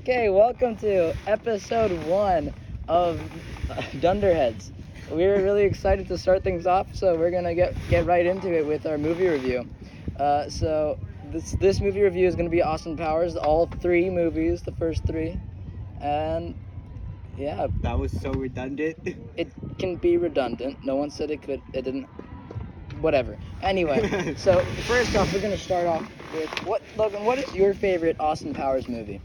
Okay, welcome to episode one of Dunderheads. We're really excited to start things off, so we're gonna get get right into it with our movie review. Uh, so this this movie review is gonna be Austin Powers, all three movies, the first three, and yeah, That was so redundant. it can be redundant. No one said it could. It didn't. Whatever. Anyway, so first off, we're gonna start off with what Logan. What is your favorite Austin Powers movie?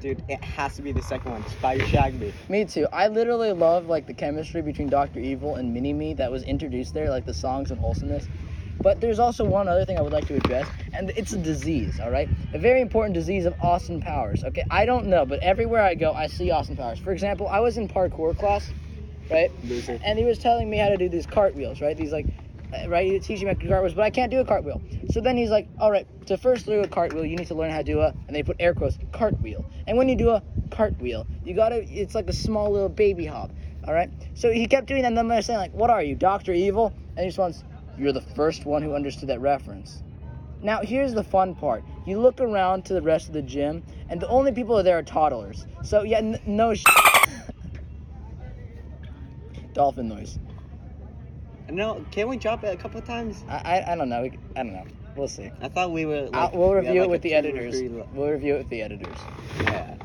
Dude, it has to be the second one, Spider Shagby. Me too. I literally love like the chemistry between Doctor Evil and Mini Me that was introduced there, like the songs and wholesomeness. But there's also one other thing I would like to address, and it's a disease, all right? A very important disease of Austin Powers. Okay, I don't know, but everywhere I go, I see Austin Powers. For example, I was in parkour class, right? Loser. and he was telling me how to do these cartwheels, right? These like, Uh, right? He teaching me cartwheels, but I can't do a cartwheel. So then he's like, all right, to first do a cartwheel, you need to learn how to do a, and they put air quotes, cartwheel. And when you do a cartwheel, you gotta, it's like a small little baby hop, all right? So he kept doing that, and then they're saying like, what are you, Doctor Evil? And he responds, you're the first one who understood that reference. Now here's the fun part. You look around to the rest of the gym, and the only people there are toddlers. So yeah, n- no. Sh- Dolphin noise. No, can we drop it a couple of times? I, I, I don't know. We- I don't know. We'll see. I thought we were. Like, we'll we review like, it with the editors. lo- We'll review it with the editors. Yeah.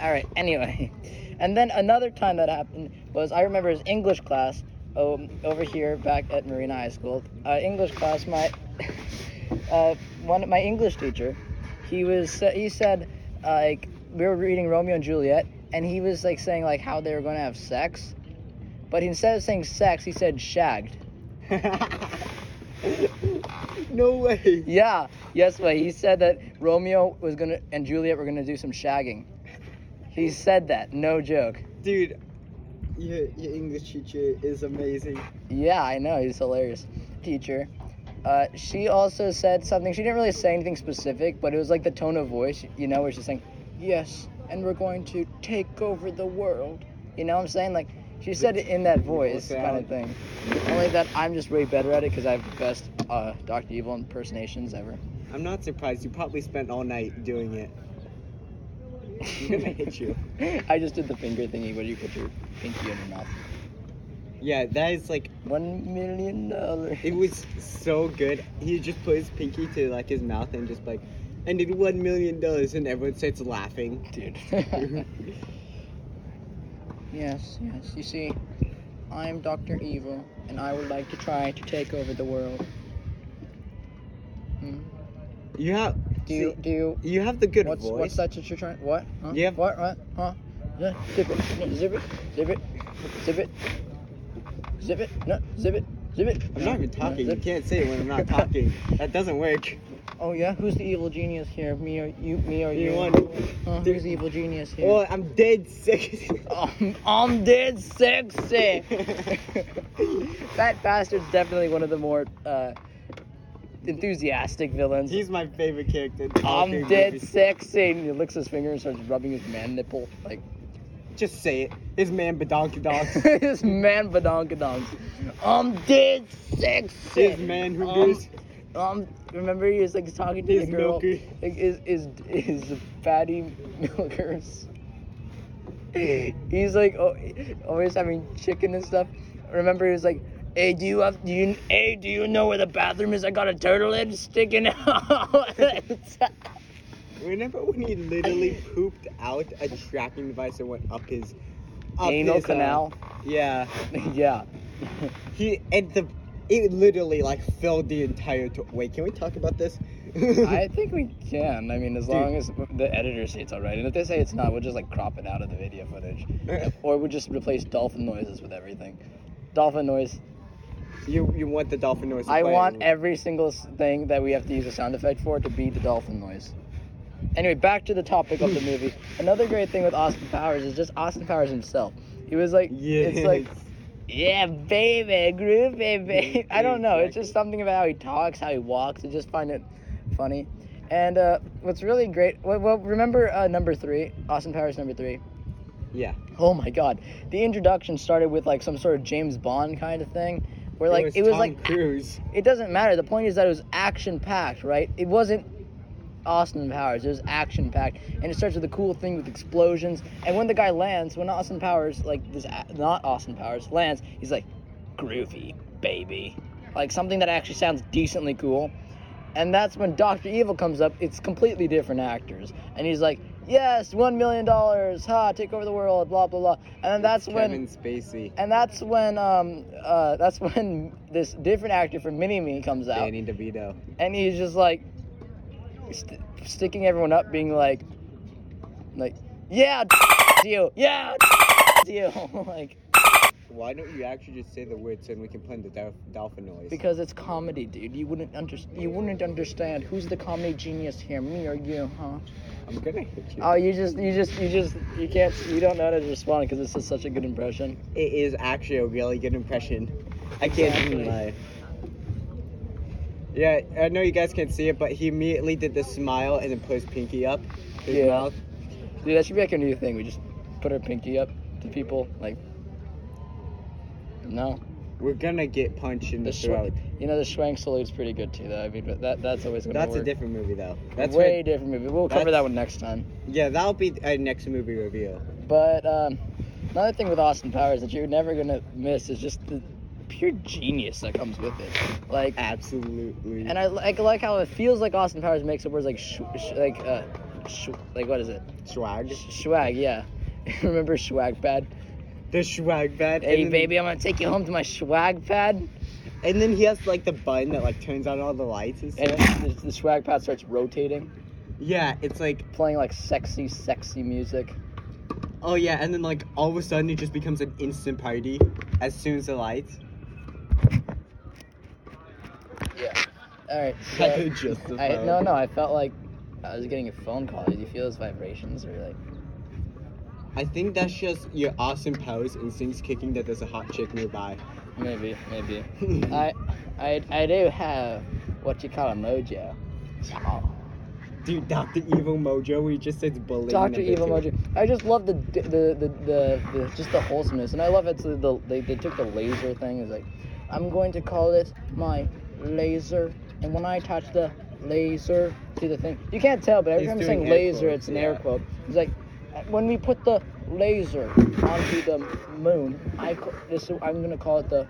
All right. Anyway, and then another time that happened was I remember his English class um, over here back at Marina High School. Uh, English class, my uh, one my English teacher, he was he said uh, like we were reading Romeo and Juliet, and he was like saying like how they were going to have sex, but instead of saying sex, he said shagged. no way. Yeah, yes way. He said that Romeo was gonna and Juliet were gonna do some shagging. He said that, no joke. Dude, your, your English teacher is amazing. Yeah, I know. He's hilarious. Teacher. Uh, she also said something. She didn't really say anything specific, but it was like the tone of voice, you know, where she's saying, "Yes, and we're going to take over the world." You know what I'm saying? Like she said it in that voice, kind of thing. Only that I'm just way better at it because I have the best uh, Doctor Evil impersonations ever. I'm not surprised. You probably spent all night doing it. I'm gonna hit you. I just did the finger thingy where you put your pinky in your mouth. Yeah, that is like. One million dollars. It was so good. He just put his pinky to like his mouth and just like, I need one million dollars, and everyone starts laughing. dude. yes, yes. You see, I'm Doctor Evil, and I would like to try to take over the world. Hmm? You have. Do you see, do you? you have the good What's voice. what's that that you're trying? What? Huh? Yeah. What? What? Huh? Yeah. Zip it. Zip it. Zip it. Zip it. Zip it. No. Zip it. Zip it. I'm No, not even no, talking. You can't say it when I'm not talking. That doesn't work. Oh yeah. Who's the evil genius here? Me or you? Me or you? You? Huh? Who's the evil genius here? Oh, I'm dead sick. I'm, I'm dead sexy. that bastard's definitely one of the more uh, enthusiastic villains. He's my favorite character. I'm dead movies. sexy. And he licks his finger and starts rubbing his man nipple. Like, Just say it. His man badonkadonk. his man badonkadonks. I'm dead sexy. His man who Um, goes. Um, remember he was like talking to His the girl. milker. Like, is is is fatty milkers? He's like oh, always having chicken and stuff. Remember he was like, "Hey, do you have do you hey do you know where the bathroom is? I got a turtle head sticking out." Remember when he literally pooped out a tracking device and went up his up Anal his, uh, canal. yeah. yeah. He and the it literally like filled the entire. To- Wait, can we talk about this? I think we can. I mean, as Dude. long as the editor say it's alright, and if they say it's not, we'll just like crop it out of the video footage, or we'll just replace dolphin noises with everything. Dolphin noise. you you want the dolphin noise? to I want every single thing that we have to use a sound effect for to be the dolphin noise. Anyway, back to the topic of the movie. Another great thing with Austin Powers is just Austin Powers himself. He was like, Yes. it's like, yeah, baby, groovy, baby. I don't know. It's just something about how he talks, how he walks. I just find it funny. And uh, what's really great, well, well remember uh, number three, Austin Powers number three. yeah. Oh my God, the introduction started with like some sort of James Bond kind of thing, where like it was, Tom like Cruise. it doesn't matter. The point is that it was action packed, right? It wasn't Austin Powers. It was action packed, and it starts with a cool thing with explosions. And when the guy lands, when Austin Powers, like this, not Austin Powers, lands, he's like, groovy, baby, like something that actually sounds decently cool. And that's when Doctor Evil comes up. It's completely different actors, and he's like, yes, one million dollars, ha, take over the world, blah blah blah. And then that's when Kevin Spacey, and that's when um uh that's when this different actor from Mini Me comes out, Danny DeVito. and he's just like st- sticking everyone up, being like, like, yeah, you, yeah, you, like Why don't you actually just say the words and we can play the dolph- dolphin noise? because it's comedy, dude. You wouldn't under- you wouldn't understand who's the comedy genius here, me or you, huh? I'm gonna hit you. Oh, you just you just you just you can't you don't know how to respond because this is such a good impression. It is actually a really good impression. I can't even Exactly. lie. Yeah, I know you guys can't see it, but he immediately did the smile and then put his pinky up his Yeah. mouth. Dude, that should be like a new thing. We just put our pinky up to people, like. No, We're gonna get punched in the, the throat. You know the Schwank salute's pretty good too. Though I mean, but that that's always gonna That's work. a different movie though. That's way what- different movie. We'll cover that one next time. yeah, that'll be our next movie review. But um, another thing with Austin Powers that you're never gonna miss is just the pure genius that comes with it. Like, Absolutely. and I like like how it feels like Austin Powers makes up words like sh- sh- like uh, sh- like what is it? swag. Swag, yeah. Remember swag pad? The swag pad. Hey then, baby, I'm gonna take you home to my swag pad. And then he has like the button that like turns on all the lights and And the, the swag pad starts rotating, Yeah, it's like playing like sexy, sexy music. oh yeah, and then like all of a sudden it just becomes an instant party as soon as the lights. Yeah. All right. I So, could just I, no, no. I felt like I was getting a phone call. Did you feel those vibrations or like? I think that's just your Austin Powers and instincts kicking that there's a hot chick nearby. Maybe, maybe. I, I, I do have what you call a mojo. Oh. Dude, Dr. Evil Mojo, he just says bullying. Doctor Evil. Mojo. I just love the the, the the the just the wholesomeness, and I love it. The, the they, they took the laser thing. It's like, I'm going to call it my laser, and when I touch the laser to the thing, you can't tell, but every He's time I'm saying laser, quotes, it's an air quote. It's like when we put the laser onto the moon, I this I'm gonna call it the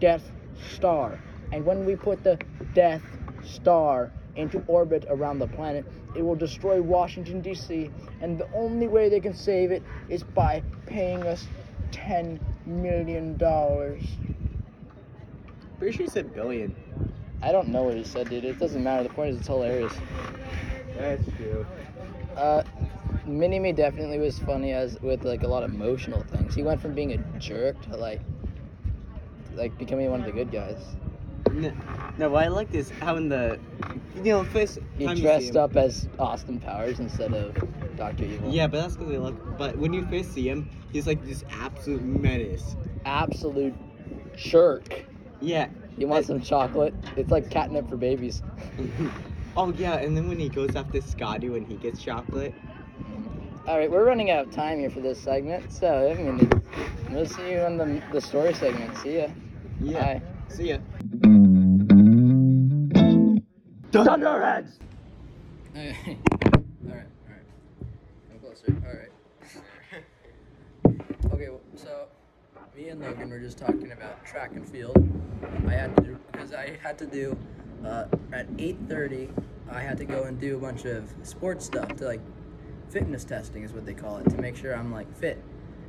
Death Star, and when we put the Death Star into orbit around the planet, it will destroy Washington D.C. And the only way they can save it is by paying us ten million dollars. Pretty sure he said billion. I don't know what he said, dude. It doesn't matter. The point is, it's hilarious. That's true. Uh, Mini Me definitely was funny as with like a lot of emotional things. He went from being a jerk to like, like becoming one of the good guys. No, no, what I like is how in the, you know, first He time you see dressed up as Austin Powers instead of Doctor Evil. Yeah, but that's because they look. But when you first see him, he's like this absolute menace. absolute jerk. Yeah. You want some chocolate? It's like catnip for babies. oh yeah, and then when he goes after Scotty when he gets chocolate. All right, we're running out of time here for this segment, so I mean, we'll see you on the the story segment. See ya. Yeah. Bye. See ya. Dunderheads. all right, all right. Come closer. All right. Okay, well, so me and Logan were just talking about track and field. I had to do because I had to do uh, at 8:30. I had to go and do a bunch of sports stuff to like fitness testing is what they call it to make sure I'm like fit.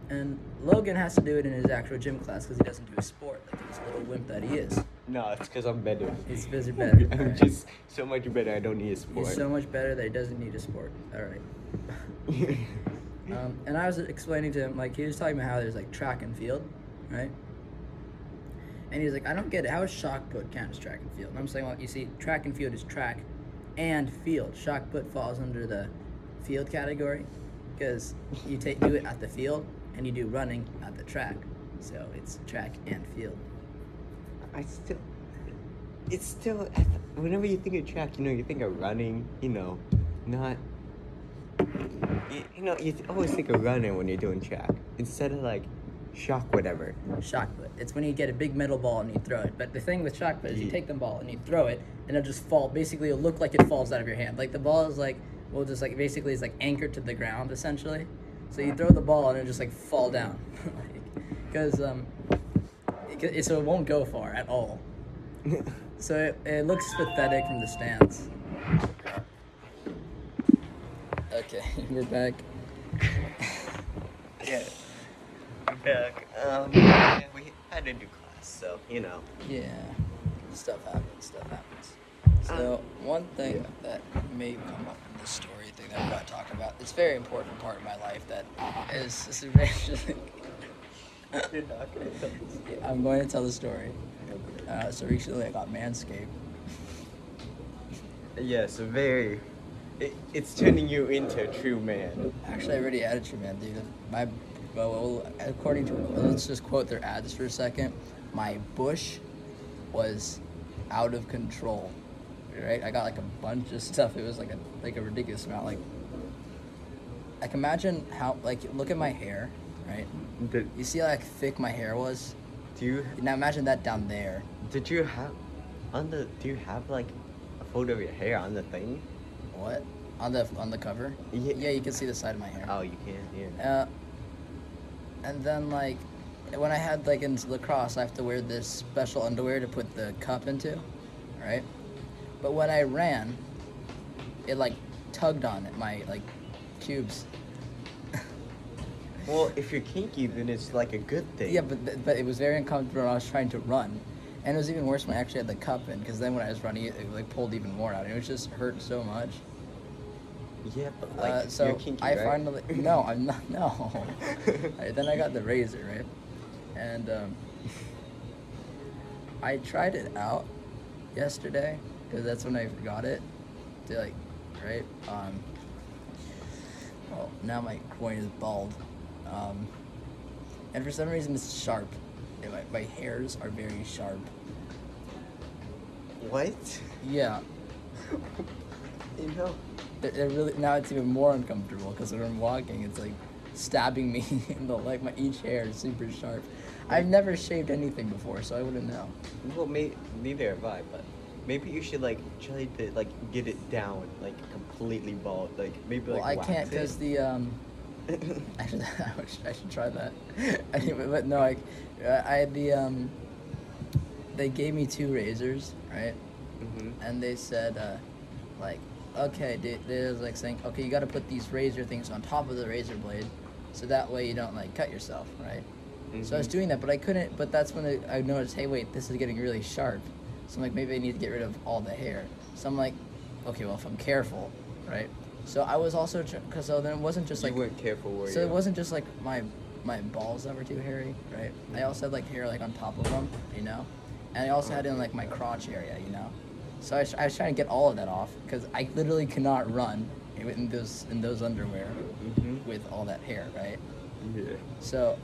And Logan has to do it in his actual gym class because he doesn't do a sport like this little wimp that he is. No, it's because I'm better. He's busy better. I'm Alright. just so much better. I don't need a sport. He's so much better that he doesn't need a sport. All right. Um, and I was explaining to him, like, he was talking about how there's like track and field, right? And he's like, I don't get it. How is shot put count as track and field? And I'm saying, well, you see, track and field is track and field. Shot put falls under the field category because you take do it at the field and you do running at the track. So it's track and field. I still, it's still. Whenever you think of track, you know, you think of running. You know, not. You, you know, you always think of running when you're doing track instead of like Shock whatever. Shot put. It's when you get a big metal ball and you throw it. But the thing with shot put is you take the ball and you throw it, and it'll just fall. Basically, it'll look like it falls out of your hand. Like the ball is like, well, just like basically is like anchored to the ground essentially. So you throw the ball and it'll just like fall down, because um, it, it- so it won't go far at all. So it, it looks pathetic from the stands. Okay, we're back. Yeah. Back. Um, yeah, we had to do class, so you know. Yeah, stuff happens. Stuff happens. So one thing that may come up in this story thing that I'm going to talk about, it's a very important part of my life that is this is eventually. You're not gonna tell us. I'm going to tell the story. Uh, so recently I got Manscaped. Yes, very. It, it's turning you into a true man. Actually, I already added you, man, dude. My, well, well, according to, let's just quote their ads for a second. My bush was out of control. Right? I got like a bunch of stuff. It was like a like a ridiculous amount. Like, I can imagine how like look at my hair, right? Did, You see how like thick my hair was. do you Now imagine that down there. did you have on the do you have like a photo of your hair on the thing? What? On the on the cover? Yeah. Yeah, you can see the side of my hair. Oh, you can. Yeah. Uh, and then like when I had like in lacrosse, I have to wear this special underwear to put the cup into, right? But when I ran, it like tugged on it, my like cubes. Well, if you're kinky, then it's like a good thing. Yeah, but th- but it was very uncomfortable when I was trying to run, and it was even worse when I actually had the cup in, because then when I was running, it, it like pulled even more out. and It was just hurt so much. Yeah, but like uh, so you're kinky, I right? finally no, I'm not no. Alright, then I got the razor right, and um, I tried it out yesterday because that's when I got it. To like, right? Um, well, now my groin is bald, um, and for some reason it's sharp. My, my hairs are very sharp. What? Yeah, You know. It, really now it's even more uncomfortable because when I'm walking, it's like stabbing me in the like my each hair is super sharp. I've never shaved anything before, so I wouldn't know. Well, may, neither have I, but maybe you should like try to like get it down, like completely bald, like maybe Well, like I can't because the um. I should, I should I should try that. anyway, but no, I, I had the um. They gave me two razors, right? Mhm. and they said uh, like okay they was like saying okay you got to put these razor things on top of the razor blade so that way you don't like cut yourself right so i was Mhm. doing that but i couldn't but that's when I- noticed hey wait this is getting really sharp so i'm like maybe i need to get rid of all the hair so i'm like okay well if i'm careful right so i was also because so then it wasn't just like you weren't careful, were so you? it wasn't just like my my balls that were too hairy, right? I also had like hair like on top of them, you know, and I also had in like my crotch area, you know. So I, was- I was trying to get all of that off because I literally cannot run in those in those underwear Mhm. with all that hair, right? Yeah. So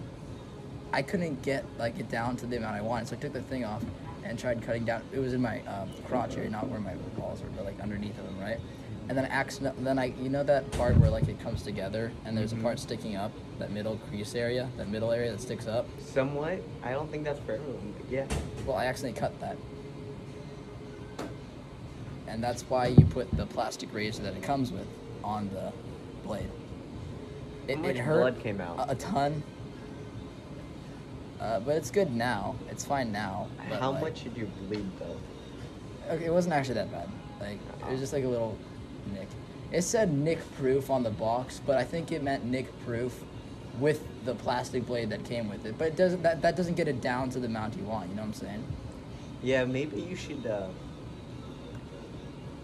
I couldn't get like it down to the amount I wanted. So I took the thing off and tried cutting down. It was in my um, crotch area, not where my balls were, but like underneath of them, right? And then accident, then I, you know that part where like it comes together and there's Mhm. a part sticking up, that middle crease area, that middle area that sticks up. Somewhat. I don't think that's for everyone, but yeah. Well, I accidentally cut that. And that's why you put the plastic razor that it comes with on the blade. It, it hurt blood came out? A, a ton. Uh, but it's good now. It's fine now. But How like- much did you bleed though? Okay, it wasn't actually that bad. Like it was just like a little nick. It said nick proof on the box, but I think it meant nick proof with the plastic blade that came with it. But it doesn't that, that doesn't get it down to the amount you want, you know what I'm saying? Yeah, maybe you should uh,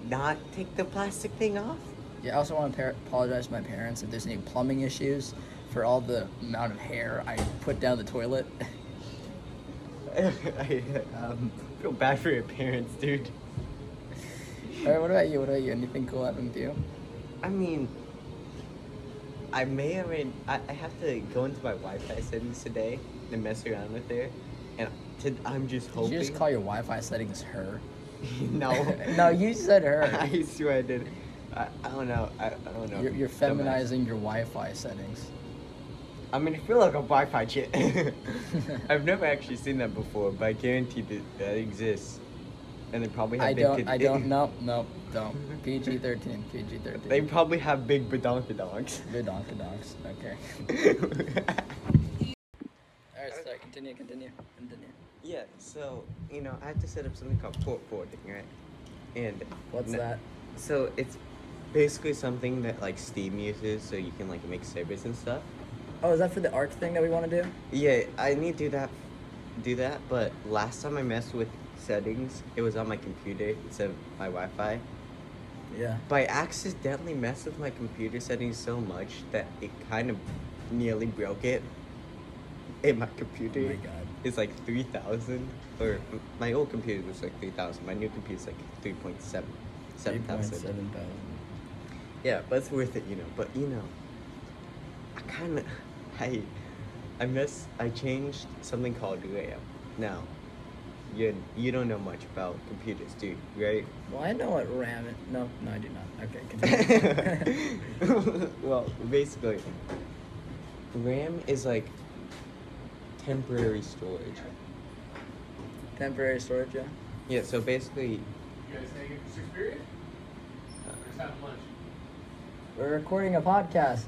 not take the plastic thing off. Yeah, I also want to par- apologize to my parents if there's any plumbing issues for all the amount of hair I put down the toilet. I um, feel bad for your parents, dude. Alright, what about you? What about you? Anything cool happened with you? I mean, I may or may I, I have to go into my Wi-Fi settings today and mess around with there, and to, I'm just Did hoping. you just call your Wi-Fi settings her? no. no, you said her. I swear I did. I, I don't know. I, I don't know. You're, you're feminizing your Wi-Fi settings. I mean, I feel like a Wi-Fi chip. I've never actually seen that before, but I guarantee that that exists. And they probably have I big don't. kid- I don't. No. No. Don't. PG thirteen. PG thirteen. They probably have big badonkadonks. Good donks. Okay. All right. Sorry. Continue. Continue. Continue. Yeah, so, you know, I had to set up something called port forwarding, right? And What's n- that? So it's basically something that like Steam uses, so you can like make servers and stuff. Oh, is that for the ARK thing that we want to do? Yeah, I need to do that, do that. But last time I messed with settings, it was on my computer instead of my Wi-Fi. Yeah. But I accidentally messed with my computer settings so much that it kind of nearly broke it. in my computer Oh my God. Is like three thousand, or my old computer was like three thousand. My new computer's like three point seven, seven thousand. Seven thousand. Yeah, but it's worth it, you know. But you know, I kind of, I, I miss. I changed something called RAM. Now, you you don't know much about computers, do you? Right? Well, I know what RAM. Is. No, no, I do not. Okay, continue. well, basically, RAM is like temporary storage. Temporary storage. Yeah. Yeah. So basically, You guys hanging for sixth period? Or just having lunch? We're recording a podcast.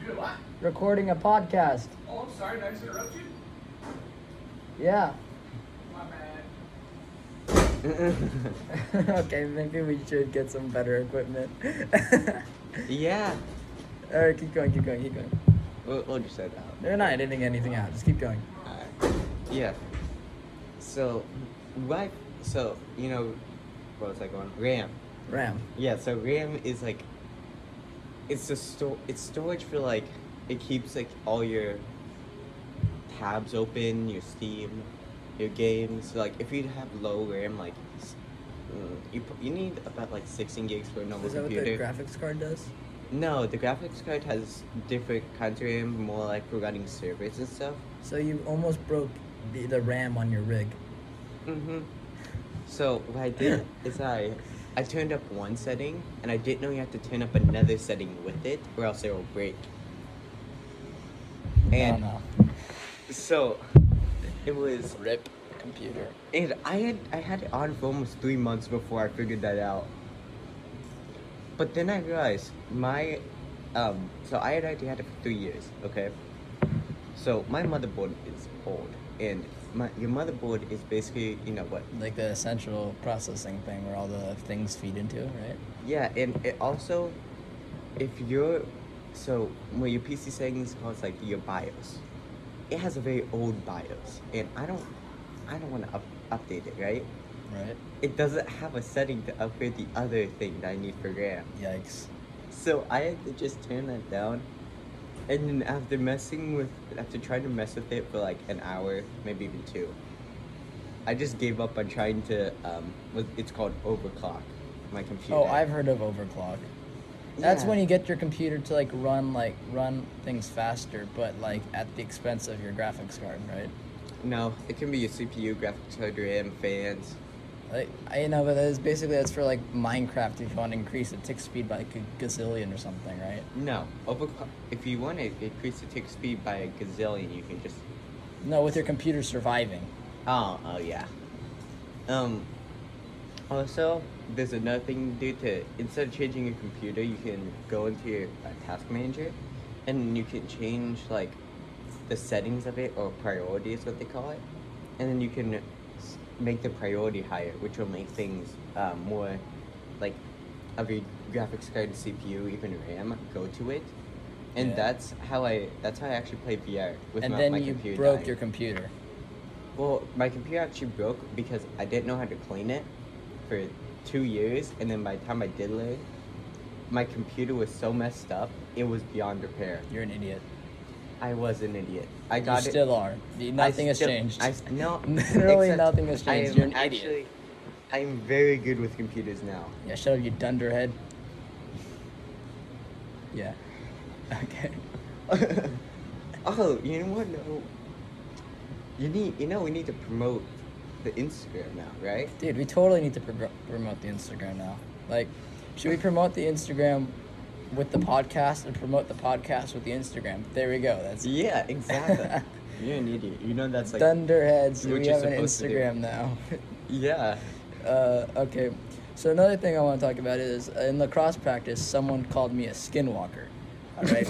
You did what? Recording a podcast. Oh, I'm sorry. Did I just interrupt you? Yeah. My bad. okay, maybe we should get some better equipment. yeah. All right, keep going, keep going, keep going. We'll, we'll just say that. They're not editing anything out. Just keep going. Yeah. So, right. So you know, what was I going? RAM. RAM. Yeah. So RAM is like, it's a store. It's storage for like, it keeps like all your tabs open, your Steam, your games. Like if you have low RAM, like, mm, you you need about like 16 gigs for a normal Is that what the graphics card does? No, the graphics card has different kinds of RAM, more like for running servers and stuff. So you almost broke the, the RAM on your rig. Mm-hmm. So what I did is I I turned up one setting and I didn't know you have to turn up another setting with it or else it will break. And oh, so it was. Rip computer. and I had I had it on for almost three months before I figured that out. But then I realized my um so I had already had it for three years, okay? So my motherboard is old and my your motherboard is basically you know what Like the central processing thing where all the things feed into, right? Yeah, and it also, if you're, so when your PC settings calls like your BIOS, it has a very old BIOS, and I don't, I don't want to up, update it, right? Right. It doesn't have a setting to upgrade the other thing that I need for RAM, Yikes. so I had to just turn that down. And then after messing with, after trying to mess with it for like an hour, maybe even two, I just gave up on trying to, um, it's called overclock my computer. Oh, I've heard of overclock. That's Yeah. when you get your computer to like run like run things faster, but like at the expense of your graphics card, right? No, it can be your CPU, graphics card, RAM, fans. Like I know, but that's basically that's for like Minecraft. If you want to increase the tick speed by like a gazillion or something, right? No. If you want to increase the tick speed by a gazillion, you can just. No, with your computer surviving. Oh, oh yeah. Um. Also, there's another thing you do to instead of changing your computer, you can go into your uh, task manager, and you can change like the settings of it or priority is what they call it, and then you can make the priority higher, which will make things um, more like of your graphics card, CPU, even RAM go to it. And Yeah. that's how I that's how I actually play VR with and my, then my you computer broke dying. your computer. Well, my computer actually broke because I didn't know how to clean it for two years, and then by the time I did learn, my computer was so messed up, it was beyond repair. You're an idiot. I was an idiot. I got you it. still are. Nothing I has still- changed. I no, Literally nothing has I changed. am You're an actually, idiot. I'm very good with computers now. Yeah, shut up, you dunderhead. Yeah. Okay. oh, you know what? No. You need, you know, we need to promote the Instagram now, right? Dude, we totally need to pro- promote the Instagram now. Like, should we promote the Instagram with the podcast and promote the podcast with the Instagram. There we go. That's Yeah, exactly. You're an idiot. You know that's like. Dunderheads. we have an supposed to do. Instagram now. Yeah. uh, okay. So another thing I want to talk about is uh, in lacrosse practice, someone called me a skinwalker. All right.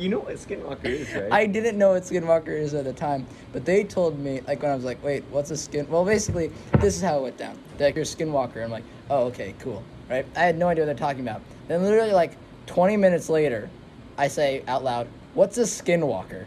You know what Skinwalker is, right? I didn't know what skinwalker is at the time, but they told me like when I was like, wait, what's a skin? Well, basically, this is how it went down. They're like, you're a skinwalker. I'm like, oh, okay, cool, right? I had no idea what they're talking about. Then literally like 20 minutes later, I say out loud, what's a skinwalker?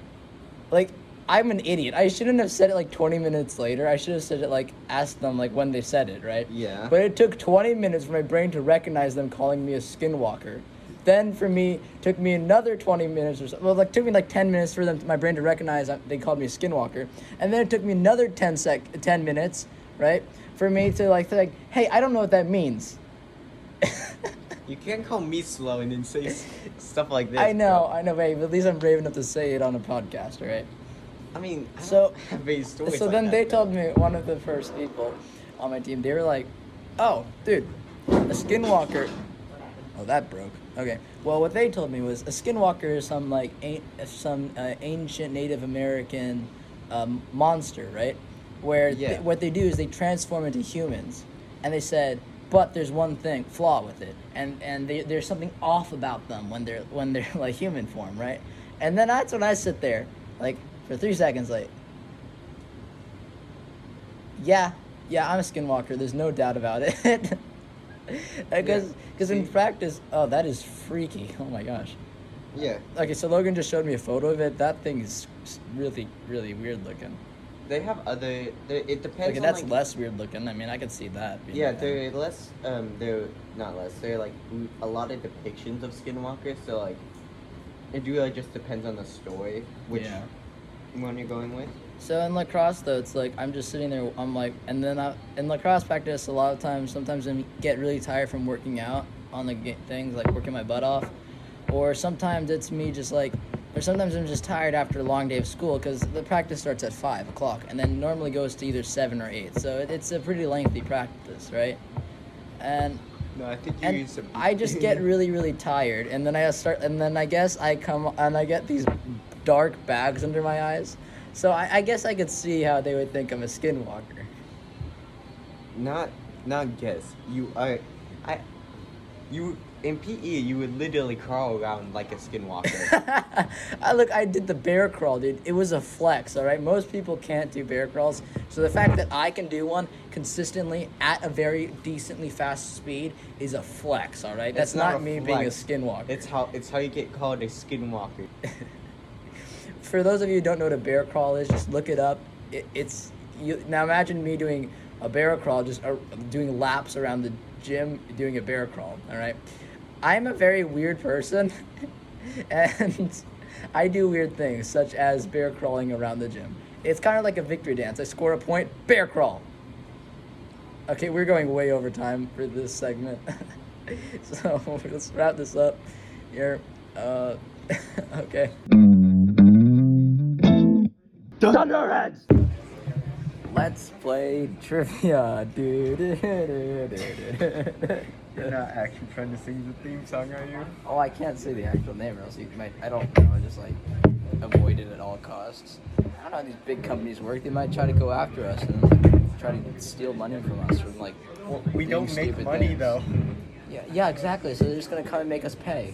Like, I'm an idiot. I shouldn't have said it like 20 minutes later. I should have said it like asked them like when they said it, right? Yeah. But it took 20 minutes for my brain to recognize them calling me a skinwalker. Then for me, took me another 20 minutes or so. Well, like took me like 10 minutes for them, my brain to recognize that they called me a skinwalker. And then it took me another 10 sec, 10 minutes, right, for me to like, to like, hey, I don't know what that means. You can't call me slow and then say stuff like this. I know, bro. I know, babe. At least I'm brave enough to say it on a podcast, right? I mean, I So- don't have any so like then that, they though. told me one of the first people on my team they were like oh dude a skinwalker oh that broke okay well what they told me was a skinwalker is some like an- some uh, ancient native american um, monster right where Yeah. th- what they do is they transform into humans and they said but there's one thing flaw with it and and they, there's something off about them when they're when they're like human form right and then that's when i sit there like for three seconds like yeah, yeah, I'm a skinwalker. There's no doubt about it. Because because in practice, oh, that is freaky. Oh my gosh. Yeah, Okay, so Logan just showed me a photo of it. That thing is really, really weird looking. they have other. They, it depends. Okay, that's like, less weird looking. I mean, I could see that. Yeah, thing. they're less. Um, they're not less. They're like a lot of depictions of skinwalkers. So like, it really just depends on the story, which Yeah. one you're going with. So in lacrosse though, it's like I'm just sitting there. I'm like, and then I, in lacrosse practice, a lot of times, sometimes I get really tired from working out on the things, like working my butt off, or sometimes it's me just like, or sometimes I'm just tired after a long day of school because the practice starts at five o'clock and then normally goes to either seven or eight. So it, it's a pretty lengthy practice, right? And No, I think you and use some. I just get really, really tired, and then I start, and then I guess I come and I get these dark bags under my eyes. So I, I guess I could see how they would think I'm a skinwalker. not not guess. You are, I, you in PE you would literally crawl around like a skinwalker. I look, I did the bear crawl, dude. It was a flex, all right. Most people can't do bear crawls, so the fact that I can do one consistently at a very decently fast speed is a flex, all right. That's It's not not, me being a skinwalker. it's how it's how you get called a skinwalker. for those of you who don't know what a bear crawl is, just look it up. It, it's you now imagine me doing a bear crawl, just uh, doing laps around the gym, doing a bear crawl. All right, I'm a very weird person, and I do weird things such as bear crawling around the gym. It's kind of like a victory dance. I score a point, bear crawl. Okay, we're going way over time for this segment, so let's wrap this up here. Uh, okay. Dunderheads! Let's play trivia. You're not actually trying to sing the theme song, are you? Oh, I can't say the actual name, or else you might. I don't know. I just like avoid it at all costs. I don't know how these big companies work. They might try to go after us and like, try to steal money from us from like. Well, we don't make money things. though. Yeah, yeah, exactly. So they're just gonna come and make us pay.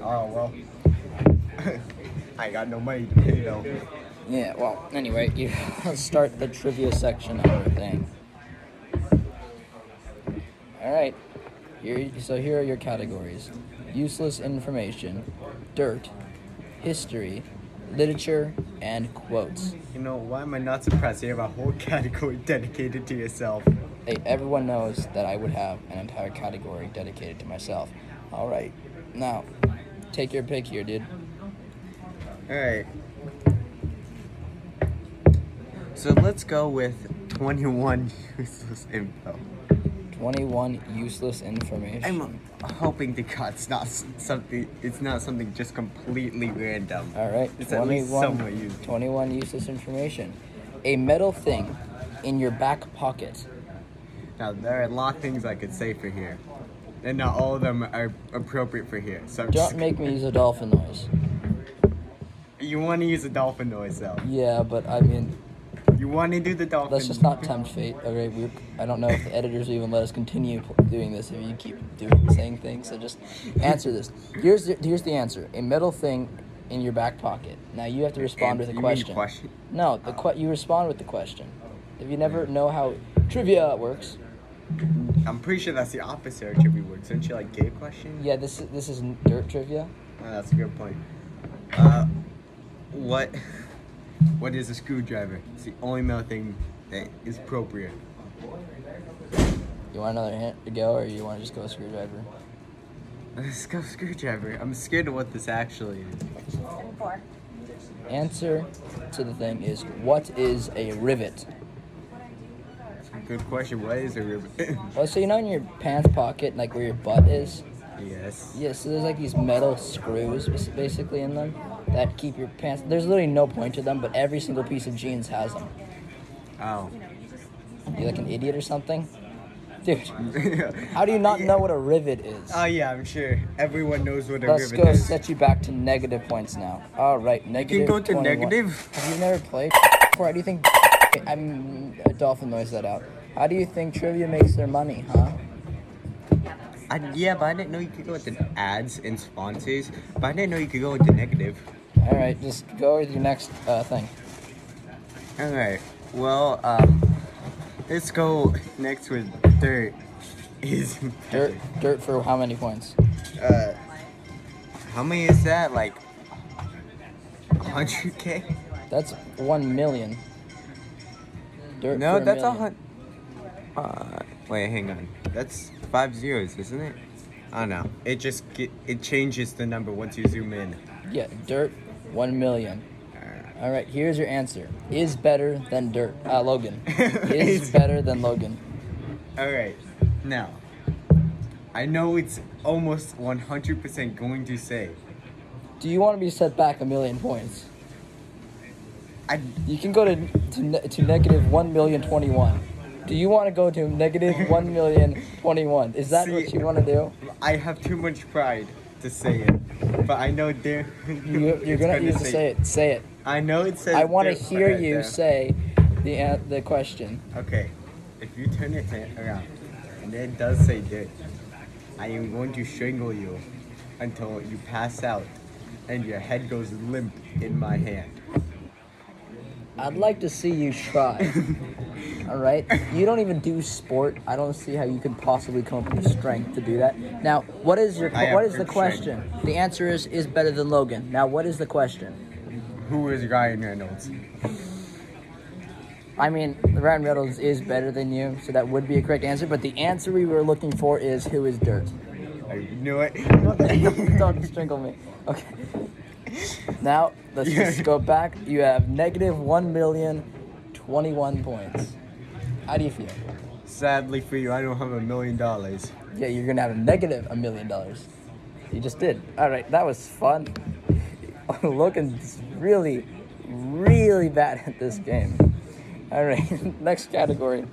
Oh well. I ain't got no money to pay though. Yeah. Well, anyway, you start the trivia section of our thing. All right. Here, so here are your categories: useless information, dirt, history, literature, and quotes. You know, why am I not surprised you have a whole category dedicated to yourself? Hey, everyone knows that I would have an entire category dedicated to myself. All right. Now, take your pick here, dude. Alright. So let's go with 21 useless info. 21 useless information. I'm hoping to God it's not something, it's not something just completely random. All right, It's at least somewhat useful. 21 useless information. A metal thing in your back pocket. Now, there are a lot of things I could say for here. and not all of them are appropriate for here. So I'm Don't make me use a dolphin noise. you want to use a dolphin noise though. Yeah, but I mean, You want to do the dolphin. let's just not tempt fate. Okay, we. I don't know if the editors will even let us continue doing this if you keep doing saying things. So just answer this. Here's the, here's the answer. A metal thing in your back pocket. Now you have to respond with a question. question? No, the que- you respond with the question. If you never know how trivia works, I'm pretty sure that's the opposite of trivia words. Don't you like gay questions? yeah, this is this is dirt trivia. Oh, that's a good point. Uh, what? What is a screwdriver? It's the only metal thing that is appropriate. You want another hint to go, or you want to just go screwdriver? Let's go screwdriver. I'm scared of what this actually is. Answer to the thing is what is a rivet? It's a good question. What is a rivet? Well, so you know in your pants pocket, like where your butt is. Yes. Yeah, so there's like these metal screws basically in them that keep your pants. There's literally no point to them, but every single piece of jeans has them. Oh. You like an idiot or something, dude? How do you not know what a rivet is? Oh yeah, I'm sure everyone knows what a rivet is. Let's rivet go is. set you back to negative points now. All right, negative. You can go to 21. negative? Have you never played before? How do you think? I'm a dolphin noise that out. How do you think trivia makes their money, huh? I, yeah, but I didn't know you could go into ads and sponsors. But I didn't know you could go into negative. All right, just go with your next uh, thing. All right. Well, um, let's go next with dirt. Is Dirt, dirt for how many points? Uh, how many is that? Like, 100k? That's one million. Dirt No, for that's a hundred. Uh, wait, hang on. That's five zeros, isn't it? I don't know. It just get, it changes the number once you zoom in. Yeah, dirt, one million. All right, here's your answer. Is better than dirt. Uh, Logan. Is better than Logan. All right. Now, I know it's almost 100% going to say. Do you want to be set back a million points? I You can go to to, to negative one million twenty one. Do you want to go to negative one million twenty one? Is that what you want to do? I have too much pride to say it, but I know there. You, you're gonna use to say it. Say it. I know it says. I want to hear you there. say the an- the question. Okay, if you turn it around and it does say dirt, I am going to strangle you until you pass out and your head goes limp in my hand. I'd like to see you try. All right. You don't even do sport. I don't see how you could possibly come up with the strength to do that. Now, what is your I have what is the question? The answer is is better than Logan. Now, what is the question? Who is Ryan Reynolds? I mean, Ryan Reynolds is better than you, so that would be a correct answer. But the answer we were looking for is who is dirt. I knew it. don't strangle me. Okay. Now let's just go back. You have negative one million twenty-one points. How do you feel? Sadly for you, I don't have a million dollars. Yeah, you're gonna have a negative a million dollars. You just did. All right, that was fun. Logan's really, really bad at this game. All right, next category.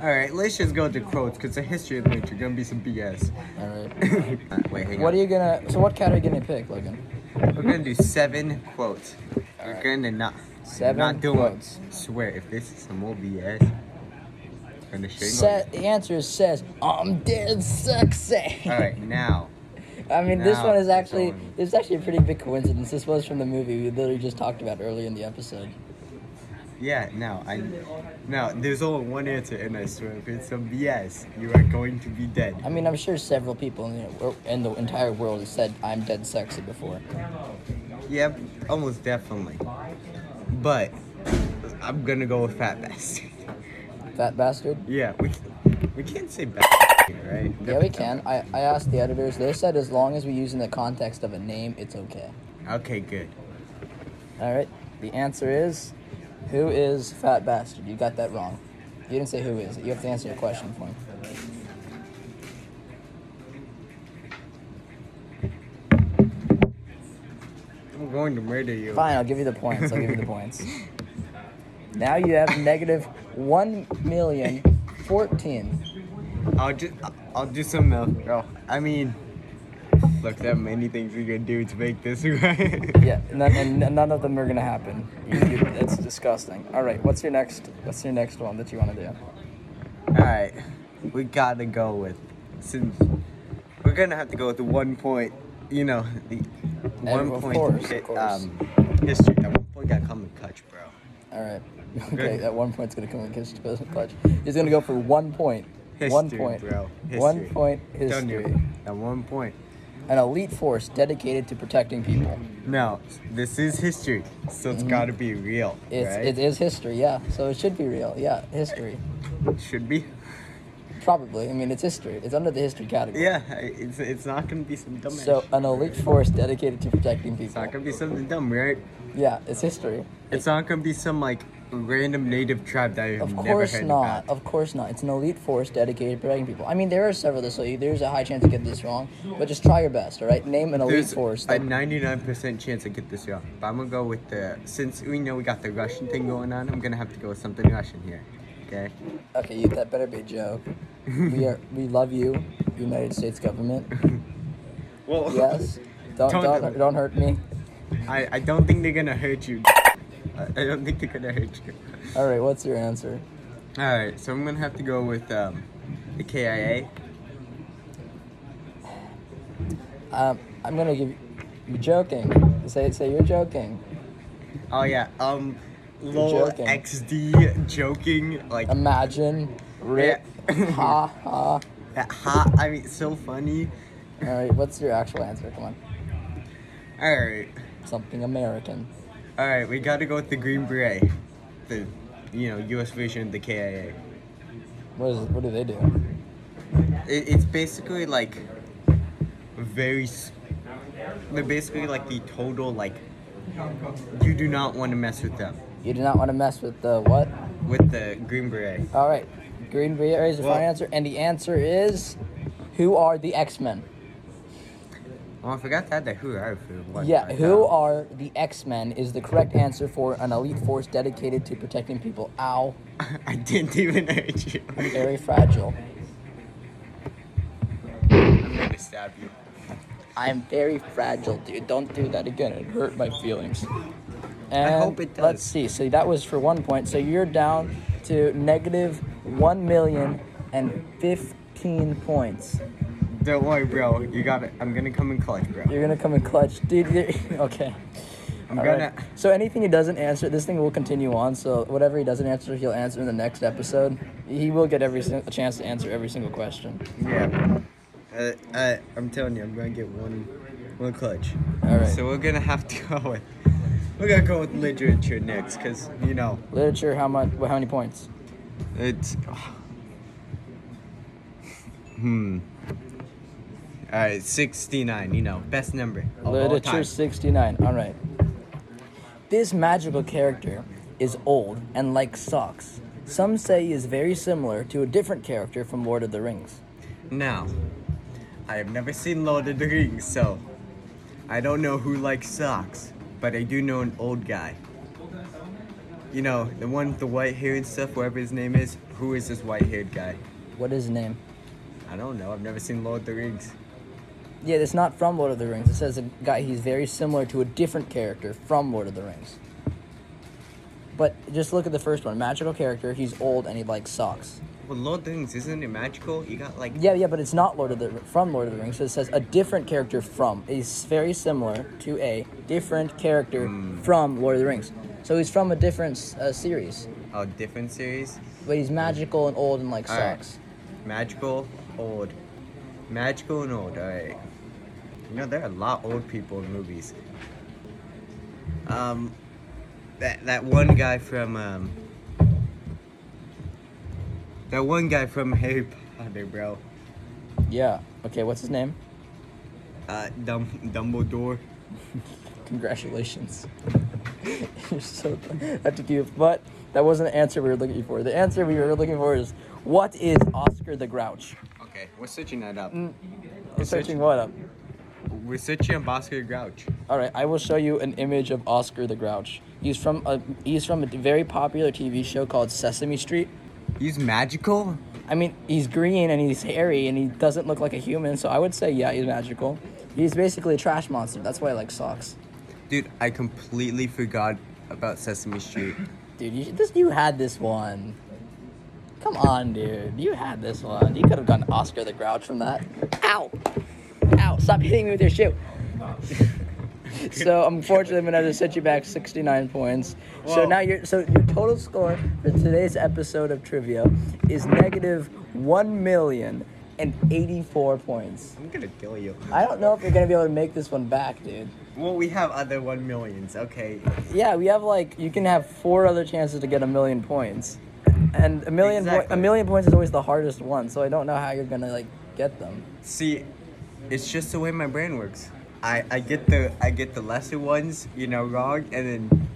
All right, let's just go to quotes because the history of literature gonna be some BS. All right. Wait, hang What on. are you gonna? So what category are you gonna pick, Logan? We're gonna do seven quotes. We're Alright. gonna not Seven not do quotes. Swear, if this is some more BS, gonna the answer says I'm dead sexy. All right, now. I mean, this one is actually it's actually a pretty big coincidence. This was from the movie we literally just talked about earlier in the episode. Yeah, now I now there's only one answer, and I swear, if it's some BS, you are going to be dead. I mean, I'm sure several people in the, in the entire world have said I'm dead sexy before. Yep, almost definitely. But I'm gonna go with fat bastard. Fat bastard. Yeah, we we can't say bastard, right? Yeah, we can. I, I asked the editors. They said as long as we use in the context of a name, it's okay. Okay, good. All right. The answer is, who is fat bastard? You got that wrong. You didn't say who is. You have to answer your question for me. I'm going to murder you. Fine, I'll give you the points. I'll give you the points. Now you have negative one million fourteen. I'll just I'll do some else, bro. I mean, look, there are many things we can do to make this right. Yeah, none, and none of them are gonna happen. It's disgusting. All right, what's your next? What's your next one that you want to do? All right, we gotta go with since we're gonna have to go with the one point. You know, the one of point course, of course. um history. That one point got come in clutch, bro. All right. Okay, Good. at one point's gonna come in kiss clutch. He's gonna go for one point. one point, bro. One History. point Telling history. At one point. An elite force dedicated to protecting people. No, this is history, so it's gotta be real, Mm-hmm. It's right? it is history, yeah. So it should be real, yeah. History, should be. probably. I mean, it's history. It's under the history category. Yeah, it's it's not gonna be some dumb. So an elite force dedicated to protecting people. it's not gonna be something dumb, right? Yeah, it's history. It's not gonna be some like random native tribe that you've Of course not. Of course not. It's an elite force dedicated to protecting people. I mean, there are several. So there's a high chance to get this wrong, but just try your best. All right. Name an elite There's force. a 99% chance I get this wrong, but I'm gonna go with the since we know we got the Russian thing going on. I'm gonna have to go with something Russian here. Okay. Okay, you, that better be a joke. we are. We love you, United States government. Well, Yes. Don't Don't- don't, don't hurt me. I I don't think they're gonna hurt you. I don't think they're gonna hurt you. All right. What's your answer? All right, so I'm gonna have to go with um, the KIA. Um, I'm gonna give you. You're joking. Say say you're joking. Oh yeah, um, lol joking. XD joking like Imagine. Rip. Yeah. ha ha. ha. I mean, so funny. All right. What's your actual answer? Come on. All right, Something American. All right, we gotta go with the Green Beret, the you know U.S. version of the KIA. What is? What do they do? It, it's basically like very. They're basically like the total like. You do not want to mess with them. You do not want to mess with the what? With the Green Beret. All right. Green Beret is the Well- final answer, and the answer is, who are the X Men? Oh, I forgot to add that who are one. Yeah, who um, are the X Men is the correct answer for an elite force dedicated to protecting people. Ow, I didn't even hurt you. very fragile. I'm gonna stab you. I am very fragile, dude. Don't do that again. It hurt my feelings. And hope it does. Let's see. So that was for one point. So you're down to negative one million and fifteen points. Don't worry, bro. You got it. I'm gonna come in clutch, bro. You're gonna come in clutch, dude. Okay. I'm All gonna. right. So anything he doesn't answer, this thing will continue on. So whatever he doesn't answer, he'll answer in the next episode. He will get every sin- a chance to answer every single question. Yeah. Uh, uh, I'm telling you, I'm gonna get one, one clutch. All right. So we're gonna have to go with. We're gonna go with literature next, cause you know Literature, how much? How many points? it's. Hmm. All right, 69. You know, best number. Of all Literature time. 69. All right. This magical character is old and like socks. Some say he is very similar to a different character from Lord of the Rings. Now, I have never seen Lord of the Rings, so I don't know who likes socks, but I do know an old guy. You know, the one with the white hair and stuff, whatever his name is. Who is this white haired guy? What is his name? I don't know. I've never seen Lord of the Rings. Yeah, it's not from Lord of the Rings. It says a guy he's very similar to a different character from Lord of the Rings. But just look at the first one. Magical character, he's old and he likes socks. Well, Lord of the Rings, isn't it magical? You got like. Yeah, yeah, but it's not Lord of the from Lord of the Rings. So it says a different character from. He's very similar to a different character from Lord of the Rings. So he's from a different uh, series, A different series. but he's magical and old and like All right. socks. Magical, old. Magical and old, alright. You know, there are a lot of old people in movies. Um, that, that one guy from, um, that one guy from Harry Potter, bro. Yeah. Okay, what's his name? Uh, Dum- Dumbledore. Congratulations. You're so that took you, but that wasn't the answer we were looking for. The answer we were looking for is what is Oscar the Grouch? Okay, we're searching that up. You're We're searching what up? Searching on Oscar Grouch. All right, I will show you an image of Oscar the Grouch. He's from a he's from a very popular TV show called Sesame Street. He's magical? I mean, he's green and he's hairy and he doesn't look like a human, so I would say yeah, he's magical. He's basically a trash monster. That's why I like socks. Dude, I completely forgot about Sesame Street. Dude, you this you had this one. Come on, dude. You had this one. You could have gotten Oscar the Grouch from that. Ow! Ow! Stop hitting me with your shoe. so unfortunately, I'm gonna to set you back 69 points. So now your so your total score for today's episode of trivia is negative one million and 84 points. I'm gonna kill you. I don't know if you're gonna be able to make this one back, dude. Well, we have other one millions. Okay. Yeah, we have like you can have four other chances to get a million points, and a million po- a million points is always the hardest one. So I don't know how you're gonna like get them. See, it's just the way my brain works. I, I get the I get the lesser ones, you know, wrong, and then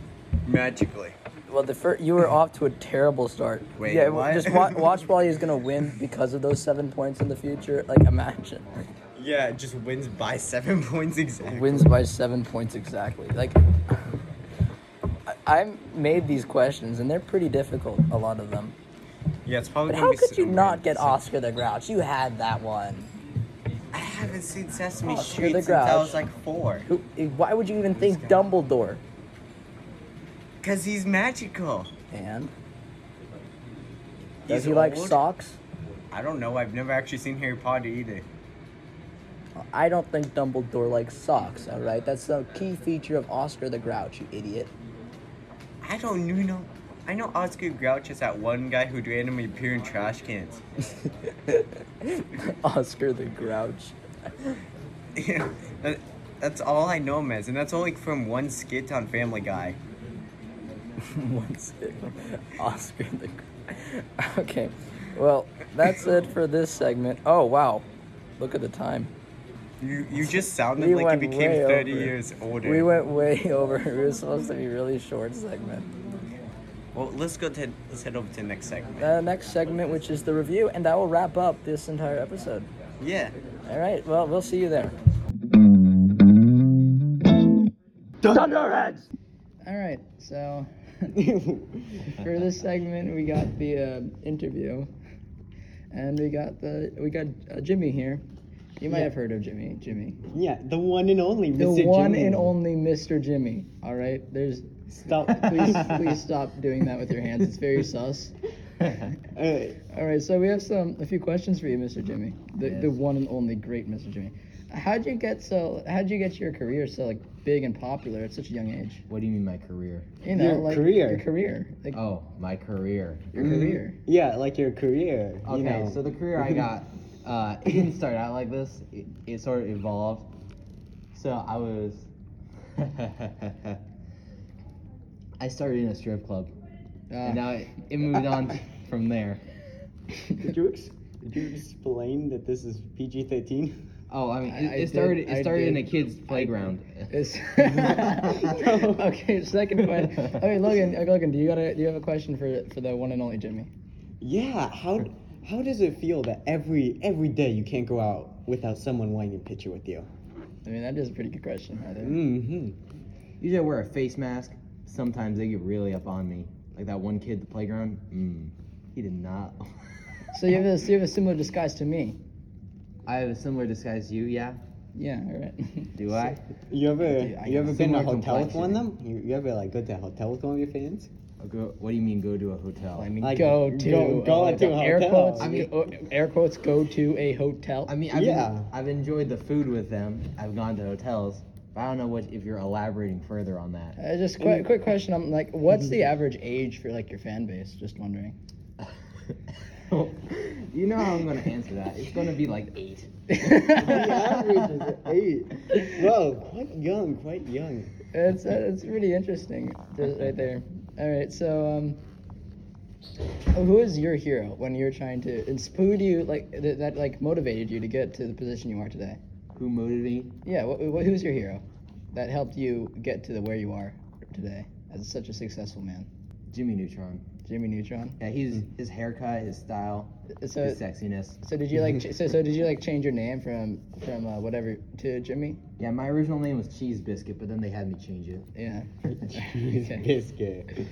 magically. Well, the first you were off to a terrible start. Wait, yeah, what? just wa- watch while he's gonna win because of those seven points in the future. Like imagine Yeah, it just wins by seven points exactly. wins by seven points exactly. Like I, I made these questions and they're pretty difficult. A lot of them. Yeah, it's probably. But how could you not get Oscar the Grouch? You had that one. I haven't seen Sesame oh, Oscar Street since I was like four. Who? Eh, why would you even think Dumbledore? Cause he's magical. And does He's he like socks? I don't know. I've never actually seen Harry Potter either. I don't think Dumbledore likes socks. All right, that's the key feature of Oscar the Grouch, you idiot. I don't know. I know Oscar Grouch is that one guy who'd randomly appear in trash cans. Oscar the Grouch. Yeah, that, that's all I know him as, and that's only from one skit on Family Guy. Once it- Oscar the. Okay, well that's it for this segment. Oh wow, look at the time. You you just sounded We like you became 30 over. years older. We went way over. It was supposed to be really short segment. Well, let's go to let's head over to the next segment. The next segment, which is the review, and that will wrap up this entire episode. yeah. All right. Well, we'll see you there. Dunderheads! All right. So for this segment, we got the uh, interview, and we got the we got uh, Jimmy here. You might Yeah. have heard of Jimmy. Jimmy, Yeah, the one and only the one Jimmy. and only Mr. Jimmy. All right. There's Stop. please please stop doing that with your hands. It's very sus. Alright. All right. So we have some a few questions for you, Mr. Jimmy. The the one and only great Mr. Jimmy. How'd you get so? How'd you get your career so like big and popular at such a young age? What do you mean my career? You know, Your like career. Your career. Like Oh, my career. your career. Yeah, like your career. Okay, you know. so the career I got, uh, it didn't start out like this. It, it sort of evolved. So I was, I started in a strip club, Ah. and now it, it moved on from there. Did you, ex- did you explain that this is PG 13? Oh, I mean, it, I it started. did- it started in a kid's playground. It's okay. Second question. Okay, Logan. uh, Logan, do you got a do you have a question for for the one and only Jimmy? Yeah, how how does it feel that every every day you can't go out without someone wanting a picture with you? I mean, that is a pretty good question. I think. Mm-hmm. Usually I wear a face mask. Sometimes they get really up on me. Like that one kid at the playground. Mm, he did not. So you have a you have a similar disguise to me. I have a similar disguise to you, yeah? Yeah. All right. Do I? You ever Dude, I you ever been to a hotel with one of them? You, you ever like go to a hotel with one of your fans? I'll go, what do you mean go to a hotel? I mean, Like, go to go- go uh, to a air hotel. quotes. I mean- air quotes. Go to a hotel. I mean, I've, Yeah. been, I've enjoyed the food with them. I've gone to hotels, but I don't know what if you're elaborating further on that. Uh, just quick, quick question. I'm like, what's the average age for like your fan base? Just wondering. you know how I'm gonna answer that. It's gonna be like eight. the average is eight. Well, quite young, quite young. It's uh, it's pretty interesting, just right there. All right, so um, who is your hero when you're trying to? ins- Who do you like that, that like motivated you to get to the position you are today? Who motivated? Me? Yeah, what, what, who's your hero that helped you get to the where you are today as such a successful man? Jimmy Neutron. Jimmy Neutron. Yeah, he's his haircut, his style, So his sexiness. so did you like ch- so so did you like change your name from from uh, whatever to Jimmy? Yeah, my original name was Cheese Biscuit, but then they had me change it. Yeah. Cheese Okay. biscuit.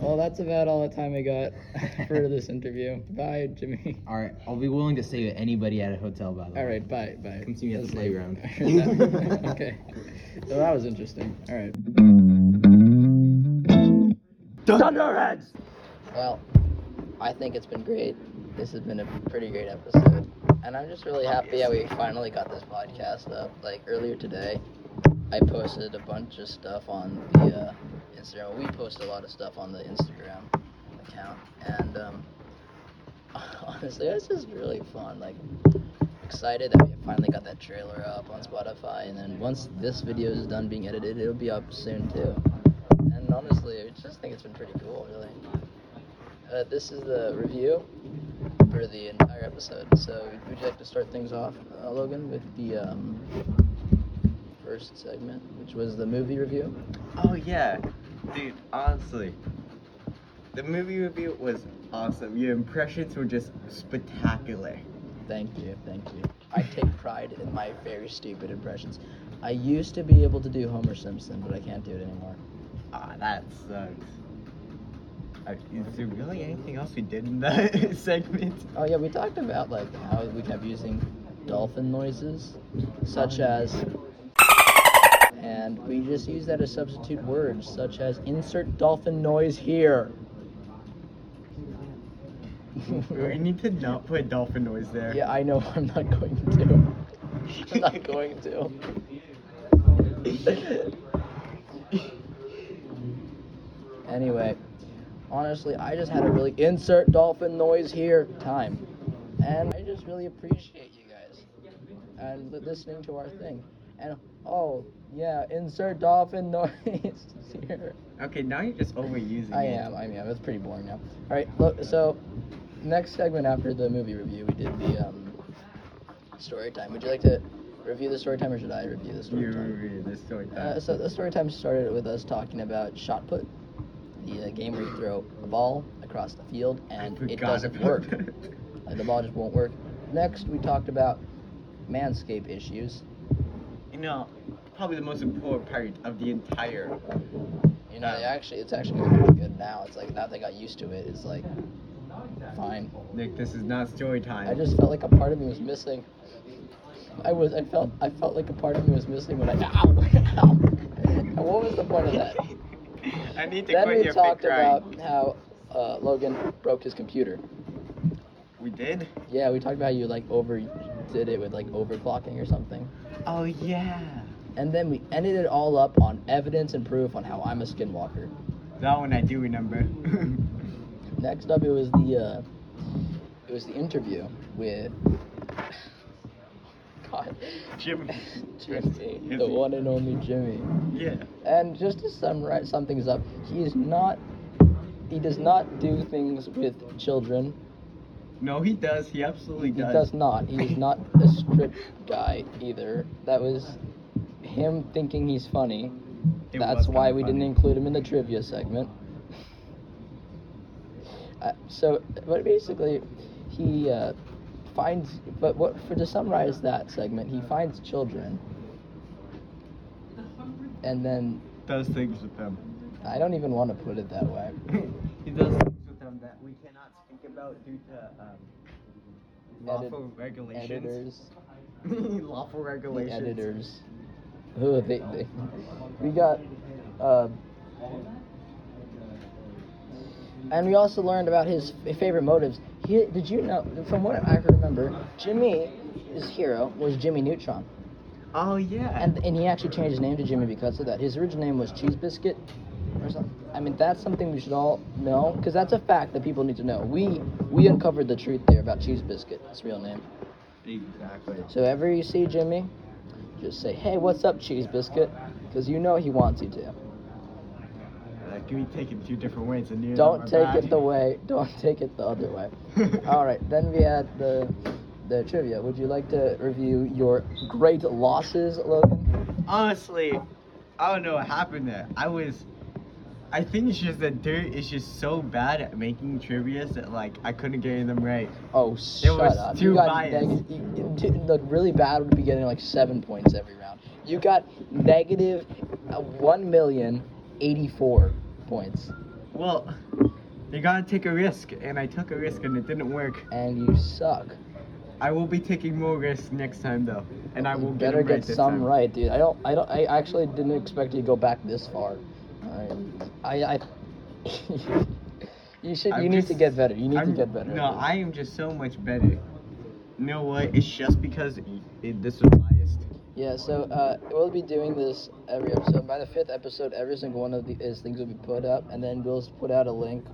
Well, that's about all the time I got for this interview. Bye, Jimmy. All right, I'll be willing to save anybody at a hotel. By the way. All right, bye, bye. Come see me at the playground. okay. So that was interesting. All right. Dunderheads. Well, I think it's been great. This has been a pretty great episode, and I'm just really happy that we finally got this podcast up. Like earlier today, I posted a bunch of stuff on the uh, Instagram. We post a lot of stuff on the Instagram account, and um, honestly, it's just really fun. Like excited that we finally got that trailer up on Spotify, and then once this video is done being edited, it'll be up soon too. And honestly, I just think it's been pretty cool, really. Uh, this is the review for the entire episode. So, would you like to start things off, uh, Logan, with the um, first segment, which was the movie review? Oh yeah, dude. Honestly, the movie review was awesome. Your impressions were just spectacular. Thank you, thank you. I take pride in my very stupid impressions. I used to be able to do Homer Simpson, but I can't do it anymore. Ah, that sucks. Uh, is there really anything else we did in that segment? Oh yeah, we talked about like how we kept using dolphin noises, such as, and we just use that as substitute words, such as insert dolphin noise here. we need to not put dolphin noise there. yeah, I know. I'm not going to. I'm not going to. anyway, honestly, I just had a really insert dolphin noise here time, and I just really appreciate you guys and listening to our thing. And oh yeah, insert dolphin noise here. Okay, now you're just overusing it. I it. am. I am. It's pretty boring now. All right. Look. So, next segment after the movie review, we did the um, story time. Would you like to review the story time, or should I review the story You time? read the story time. Uh, so the story time started with us talking about shot put, the uh, game where you throw a ball across the field and it doesn't work. Like, the ball just won't work. Next, we talked about manscape issues. You know, probably the most important part of the entire. You know, it actually, it's actually pretty good now. It's like now that I got used to it, it's like fine. Nick, this is not story time. I just felt like a part of me was missing. I was, I felt, I felt like a part of me was missing when I. Ow! Ow! What was the point of that? I need to Then quit we your talked about how uh, Logan broke his computer. We did? Yeah, we talked about how you like over did it with like overclocking or something. Oh yeah. And then we ended it all up on evidence and proof on how I'm a skinwalker. That one I do remember. Next up, it was the uh, it was the interview with God, Jimmy. Jimmy, the one and only Jimmy. yeah. And just to summarize sum things up, he is not he does not do things with children. No, he does. He absolutely does. He does. not. He is not a guy either. That was him thinking he's funny. It That's why we didn't include him in the trivia segment. Uh, so, but basically, he uh, finds. But what for to summarize that segment, he finds children, and then Does things with them. I don't even want to put it that way. he does things with them that we cannot speak about due to um, Edit- lawful regulations. Editors. lawful the regulations. editors. Ooh, they, they, we got, uh, and we also learned about his f- favorite motives. He, did you know, from what I can remember, Jimmy, his hero, was Jimmy Neutron. Oh yeah. And, and he actually changed his name to Jimmy because of that. His original name was Cheese Biscuit or something. I mean, that's something we should all know because that's a fact that people need to know. We we uncovered the truth there about Cheese Biscuit, his real name. Exactly. So ever you see Jimmy, just say, "Hey, what's up, Cheese Biscuit?" Because you know he wants you to. That can be taken two different ways, and you Don't take it the way. Don't take it the other way. All right. Then we had the the trivia. Would you like to review your great losses, Logan? Honestly, I don't know what happened there. I was. I think it's just that Dirt is just so bad at making trivias that like I couldn't get them right. Oh, shut was up. too you got biased. neg- you, you, look, really bad would be getting like seven points every round. You got negative uh, one million eighty-four points. Well, you gotta take a risk, and I took a risk and it didn't work. And you suck. I will be taking more risks next time though, and I will You get better them right get some time. right, dude. I don't. I don't. I actually didn't expect you to go back this far. Alright. I. I. you should. I'm you need to get better. You need to I'm- get better. No. I am just so much better. You know what? It's just because it, this was biased. Yeah, so uh, we'll be doing this every episode. By the fifth episode, every single one of these things will be put up, and then we'll put out a link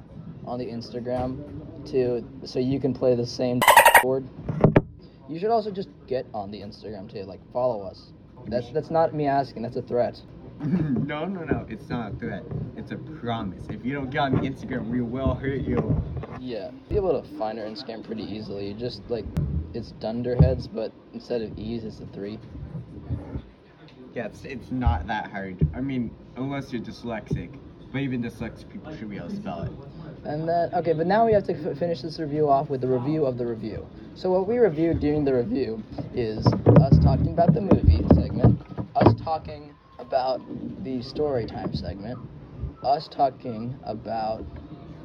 on the Instagram to so you can play the same board. You should also just get on the Instagram too, like follow us. That's that's not me asking. That's a threat. no, no, no. It's not a threat. It's a promise. If you don't get on the Instagram, we will hurt you. Yeah, be able to find our Instagram pretty easily. Just like it's Dunderheads, but instead of E's, it's a three. Yeah, it's, it's not that hard. I mean, unless you're dyslexic. But even dyslexic people should be able to spell it. And then, okay, but now we have to f- finish this review off with the review of the review. So what we reviewed during the review is us talking about the movie segment, us talking about the story time segment, us talking about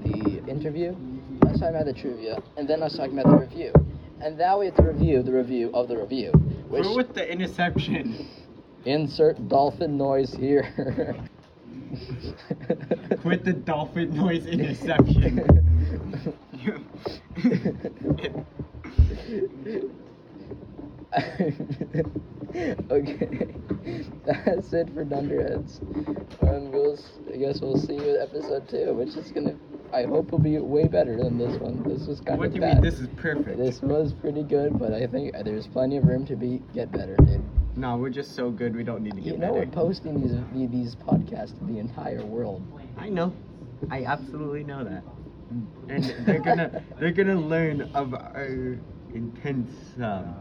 the interview, us talking about the trivia, and then us talking about the review. And now we have to review the review of the review, which We're with the interception. insert dolphin noise here. with the dolphin noise interception. okay, that's it for Dunderheads. And we'll, I guess we'll see you at episode two, which is gonna, I hope will be way better than this one. This was kind what of What do you bad. mean? This is perfect. This was pretty good, but I think there's plenty of room to be get better, dude. No, we're just so good. We don't need to get better. You know we're posting these these podcasts to the entire world. I know. I absolutely know that. And they're gonna they're gonna learn of our intense, um,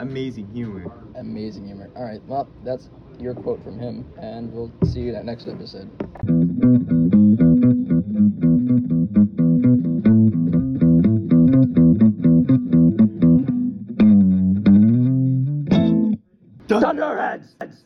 amazing humor. Amazing humor. All right, well that's your quote from him, and we'll see you in that next episode. Dunderheads!